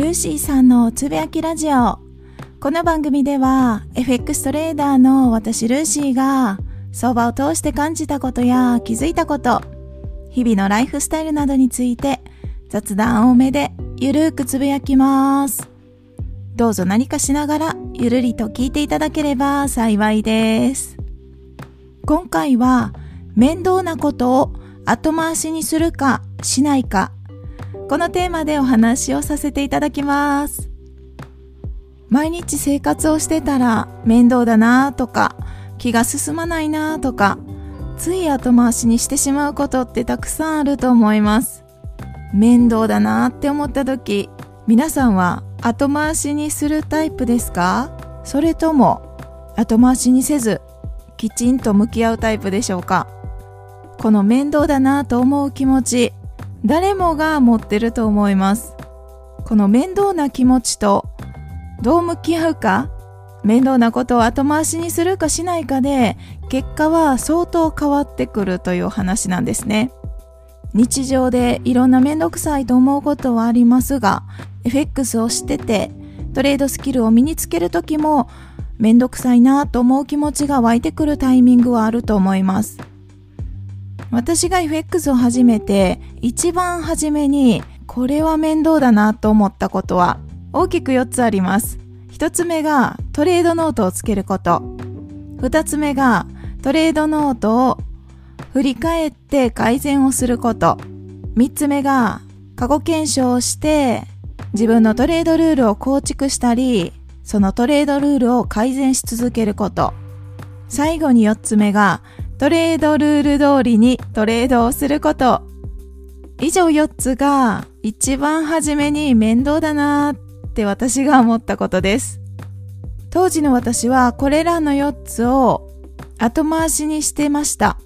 ルーシーさんのつぶやきラジオ。この番組では FX トレーダーの私ルーシーが相場を通して感じたことや気づいたこと、日々のライフスタイルなどについて雑談多めでゆるーくつぶやきます。どうぞ何かしながらゆるりと聞いていただければ幸いです。今回は面倒なことを後回しにするかしないかこのテーマでお話をさせていただきます。毎日生活をしてたら面倒だなとか気が進まないなとかつい後回しにしてしまうことってたくさんあると思います。面倒だなって思った時皆さんは後回しにするタイプですか？それとも後回しにせずきちんと向き合うタイプでしょうか？この面倒だなと思う気持ち誰もが持ってると思います。この面倒な気持ちとどう向き合うか面倒なことを後回しにするかしないかで結果は相当変わってくるという話なんですね。日常でいろんな面倒くさいと思うことはありますが FX をしててトレードスキルを身につける時も面倒くさいなと思う気持ちが湧いてくるタイミングはあると思います。私が FX を始めて一番初めにこれは面倒だなと思ったことは大きく4つあります。1つ目がトレードノートをつけること。2つ目がトレードノートを振り返って改善をすること。3つ目が過去検証をして自分のトレードルールを構築したりそのトレードルールを改善し続けること。最後に4つ目がトレードルール通りにトレードをすること。以上4つが一番初めに面倒だなーって私が思ったことです。当時の私はこれらの4つを後回しにしてました。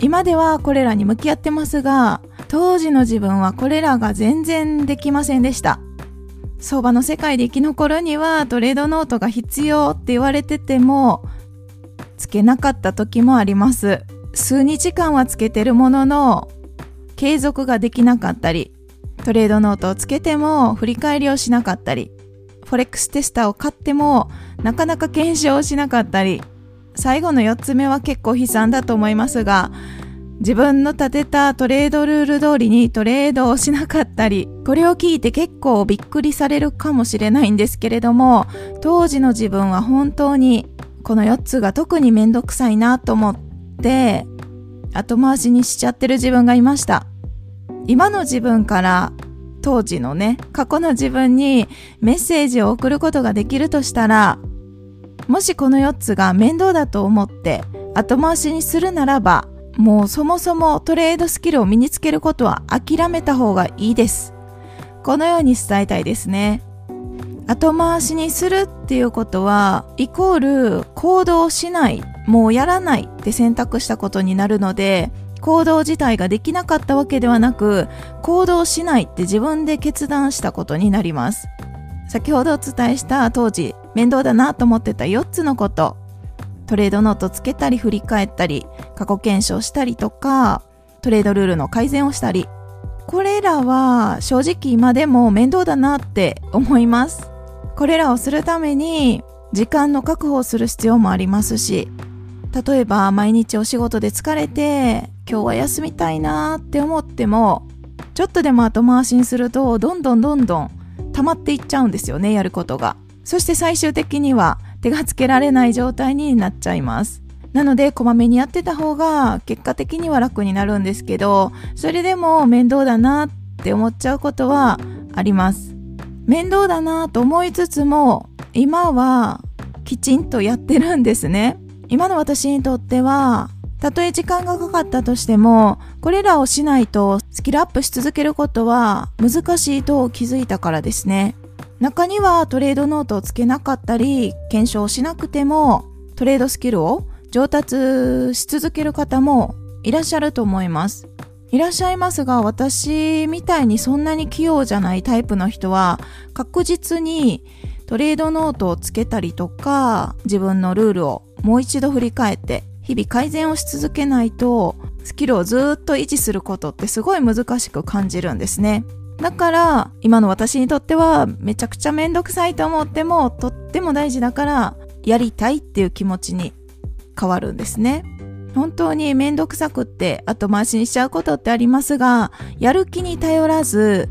今ではこれらに向き合ってますが、当時の自分はこれらが全然できませんでした。相場の世界で生き残るにはトレードノートが必要って言われててもつけなかった時もあります。数日間はつけてるものの、継続ができなかったり、トレードノートをつけても振り返りをしなかったり、フォレックステスターを買ってもなかなか検証しなかったり、最後の4つ目は結構悲惨だと思いますが、自分の立てたトレードルール通りにトレードをしなかったり、これを聞いて結構びっくりされるかもしれないんですけれども、当時の自分は本当にこの4つが特にめんどくさいなと思って後回しにしちゃってる自分がいました。今の自分から当時のね過去の自分にメッセージを送ることができるとしたらもしこの4つが面倒だと思って後回しにするならばもうそもそもトレードスキルを身につけることは諦めた方がいいです。このように伝えたいですね。後回しにするっていうことはイコール行動しないもうやらないって選択したことになるので行動自体ができなかったわけではなく行動しないって自分で決断したことになります。先ほどお伝えした当時面倒だなと思ってた4つのこと。トレードノートつけたり振り返ったり過去検証したりとかトレードルールの改善をしたり。これらは正直今でも面倒だなって思います。これらをするために時間の確保をする必要もありますし例えば毎日お仕事で疲れて今日は休みたいなって思ってもちょっとでも後回しにするとどんどんどんどん溜まっていっちゃうんですよねやることが。そして最終的には手がつけられない状態になっちゃいます。なのでこまめにやってた方が結果的には楽になるんですけどそれでも面倒だなって思っちゃうことはあります。面倒だなと思いつつも今はきちんとやってるんですね。今の私にとってはたとえ時間がかかったとしてもこれらをしないとスキルアップし続けることは難しいと気づいたからですね。中にはトレードノートをつけなかったり検証しなくてもトレードスキルを上達し続ける方もいらっしゃると思います。いらっしゃいますが、私みたいにそんなに器用じゃないタイプの人は、確実にトレードノートをつけたりとか、自分のルールをもう一度振り返って、日々改善をし続けないと、スキルをずっと維持することってすごい難しく感じるんですね。だから今の私にとってはめちゃくちゃめんどくさいと思ってもとっても大事だからやりたいっていう気持ちに変わるんですね。本当にめんどくさくって後回しにしちゃうことってありますが、やる気に頼らず、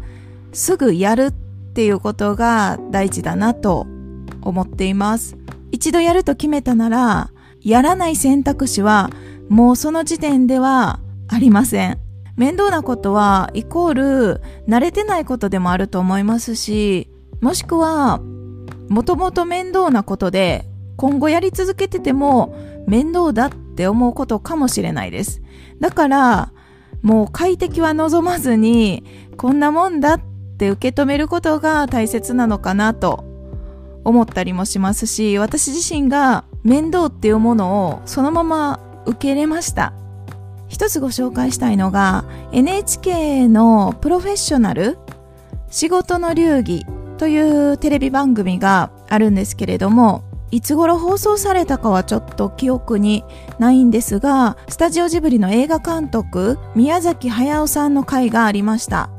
すぐやるっていうことが大事だなと思っています。一度やると決めたなら、やらない選択肢はもうその時点ではありません。面倒なことはイコール慣れてないことでもあると思いますし、もしくはもともと面倒なことで今後やり続けてても面倒だってって思うことかもしれないです。だから、もう快適は望まずに、こんなもんだって受け止めることが大切なのかなと思ったりもしますし、私自身が面倒っていうものをそのまま受け入れました。一つご紹介したいのが NHK のプロフェッショナル仕事の流儀というテレビ番組があるんですけれどもいつ頃放送されたかはちょっと記憶にないんですが、スタジオジブリの映画監督、宮崎駿さんの回がありました。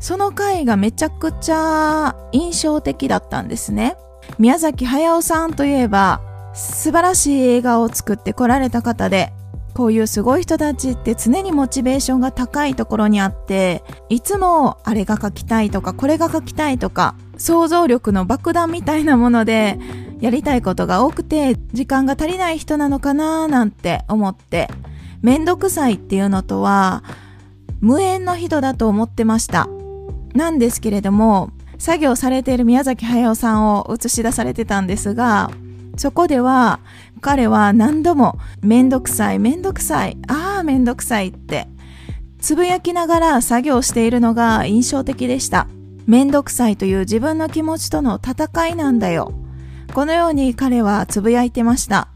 その回がめちゃくちゃ印象的だったんですね。宮崎駿さんといえば、素晴らしい映画を作ってこられた方で、こういうすごい人たちって常にモチベーションが高いところにあって、いつもあれが書きたいとか、これが書きたいとか、想像力の爆弾みたいなもので、やりたいことが多くて時間が足りない人なのかななんて思ってめんどくさいっていうのとは無縁の人だと思ってました。なんですけれども作業されている宮崎駿さんを映し出されてたんですがそこでは彼は何度もめんどくさいめんどくさいああめんどくさいってつぶやきながら作業しているのが印象的でした。めんどくさいという自分の気持ちとの戦いなんだよこのように彼はつぶやいてました。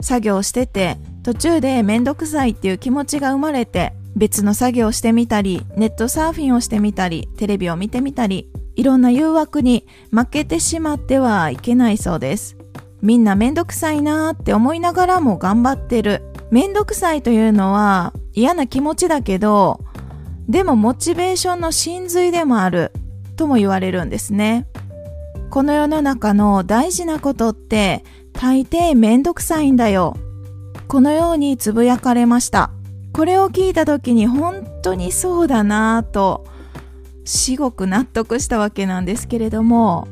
作業してて、途中でめんどくさいっていう気持ちが生まれて、別の作業をしてみたり、ネットサーフィンをしてみたり、テレビを見てみたり、いろんな誘惑に負けてしまってはいけないそうです。みんなめんどくさいなーって思いながらも頑張ってる。めんどくさいというのは嫌な気持ちだけど、でもモチベーションの真髄でもあるとも言われるんですね。この世の中の大事なことって大抵めんどくさいんだよ。このようにつぶやかれました。これを聞いた時に本当にそうだなぁと、至極納得したわけなんですけれども、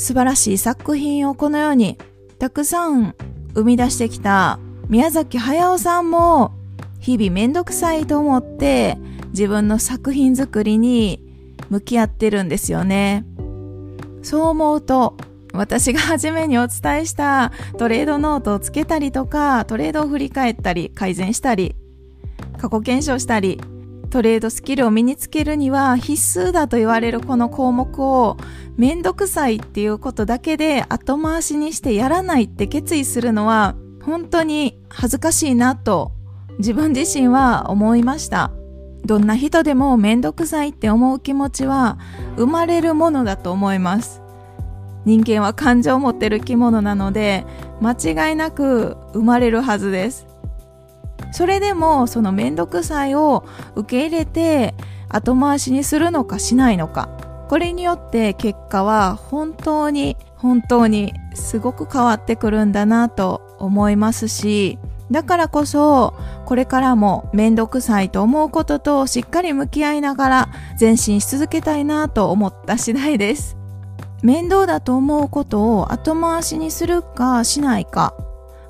素晴らしい作品をこのようにたくさん生み出してきた宮崎駿さんも日々めんどくさいと思って自分の作品作りに向き合ってるんですよね。そう思うと、私が初めにお伝えしたトレードノートをつけたりとか、トレードを振り返ったり、改善したり、過去検証したり、トレードスキルを身につけるには必須だと言われるこの項目をめんどくさいっていうことだけで後回しにしてやらないって決意するのは本当に恥ずかしいなと自分自身は思いました。どんな人でもめんどくさいって思う気持ちは生まれるものだと思います。人間は感情を持ってる生き物なので間違いなく生まれるはずです。それでもそのめんどくさいを受け入れて後回しにするのかしないのか。これによって結果は本当に本当にすごく変わってくるんだなと思いますし、だからこそ、これからもめんどくさいと思うこととしっかり向き合いながら前進し続けたいなと思った次第です。面倒だと思うことを後回しにするかしないか。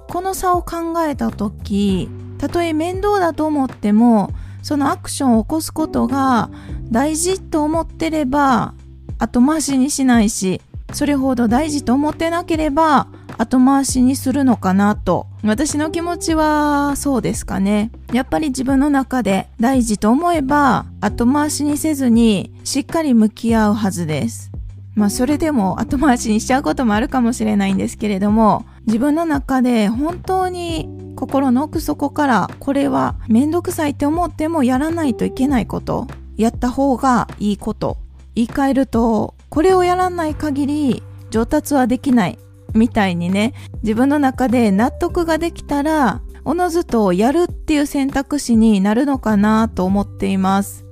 この差を考えたとき、たとえ面倒だと思っても、そのアクションを起こすことが大事と思ってれば後回しにしないし、それほど大事と思ってなければ後回しにするのかなと。私の気持ちはそうですかね。やっぱり自分の中で大事と思えば後回しにせずにしっかり向き合うはずです。まあそれでも後回しにしちゃうこともあるかもしれないんですけれども、自分の中で本当に心の奥底からこれはめんどくさいって思ってもやらないといけないこと、やった方がいいこと、言い換えるとこれをやらない限り上達はできないみたいにね、自分の中で納得ができたら、おのずとやるっていう選択肢になるのかなと思っています。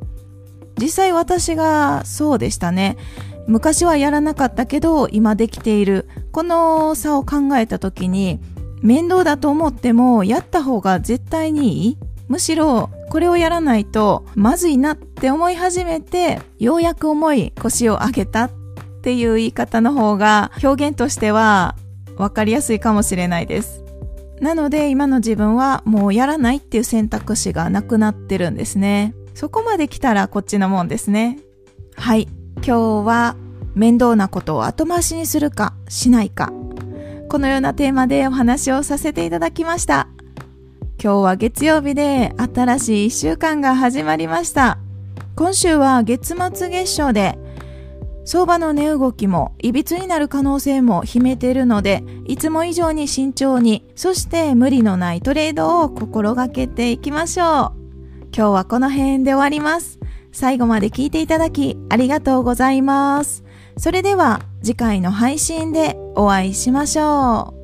実際私がそうでしたね。昔はやらなかったけど今できている。この差を考えた時に面倒だと思ってもやった方が絶対にいいむしろこれをやらないとまずいなって思い始めてようやく重い腰を上げたっっていう言い方の方が表現としては分かりやすいかもしれないです。なので今の自分はもうやらないっていう選択肢がなくなってるんですね。そこまで来たらこっちのもんですね。はい。今日は面倒なことを後回しにするかしないか。このようなテーマでお話をさせていただきました。今日は月曜日で新しい一週間が始まりました。今週は月末月賞で相場の値動きもいびつになる可能性も秘めているので、いつも以上に慎重に、そして無理のないトレードを心がけていきましょう。今日はこの辺で終わります。最後まで聞いていただきありがとうございます。それでは次回の配信でお会いしましょう。